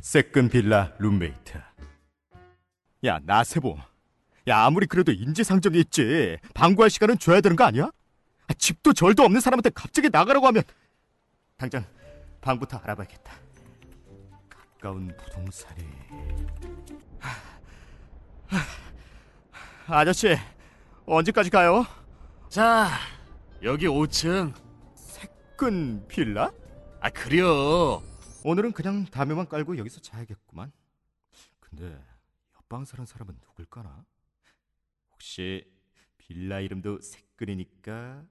세끈 빌라 룸메이트. 야, 나세보. 야, 아무리 그래도 인지상정이 있지. 방구할 시간은 줘야 되는 거 아니야? 아, 집도 절도 없는 사람한테 갑자기 나가라고 하면 당장 방부터 알아봐야겠다. 가까운 부동산이. 하, 하, 아저씨, 언제까지 가요? 자, 여기 5층. 끈 빌라? 아, 그려. 오늘은 그냥 담요만 깔고 여기서 자야겠구만. 근데 옆방 사는 사람은 누굴까나? 혹시 빌라 이름도 새끈이니까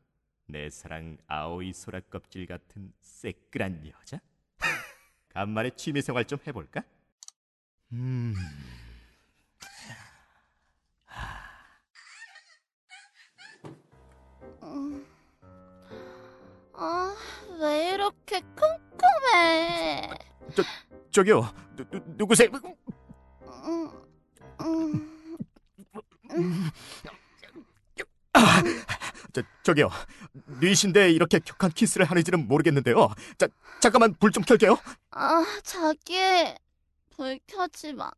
내 사랑 아오이 소라 껍질 같은 새끈한 여자? 간만에 취미 생활 좀 해볼까? 음. 아, 왜 이렇게 컴컴해? 저기요, 누, 누, 누구세요? 음, 음, 저, 저기요, 뉘신데 이렇게 격한 키스를 하는지는 모르겠는데요. 자, 잠깐만 불 좀 켤게요. 아, 자기, 불 켜지 마.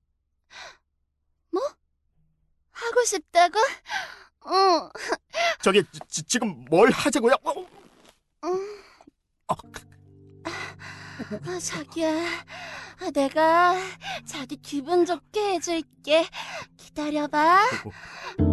뭐? 하고 싶다고? 응, 저기 지, 지금 뭘 하자고요? 어, 응. 어, 아, 자기야, 아, 내가 자기 기분 좋게 해줄게. 기다려봐. 어,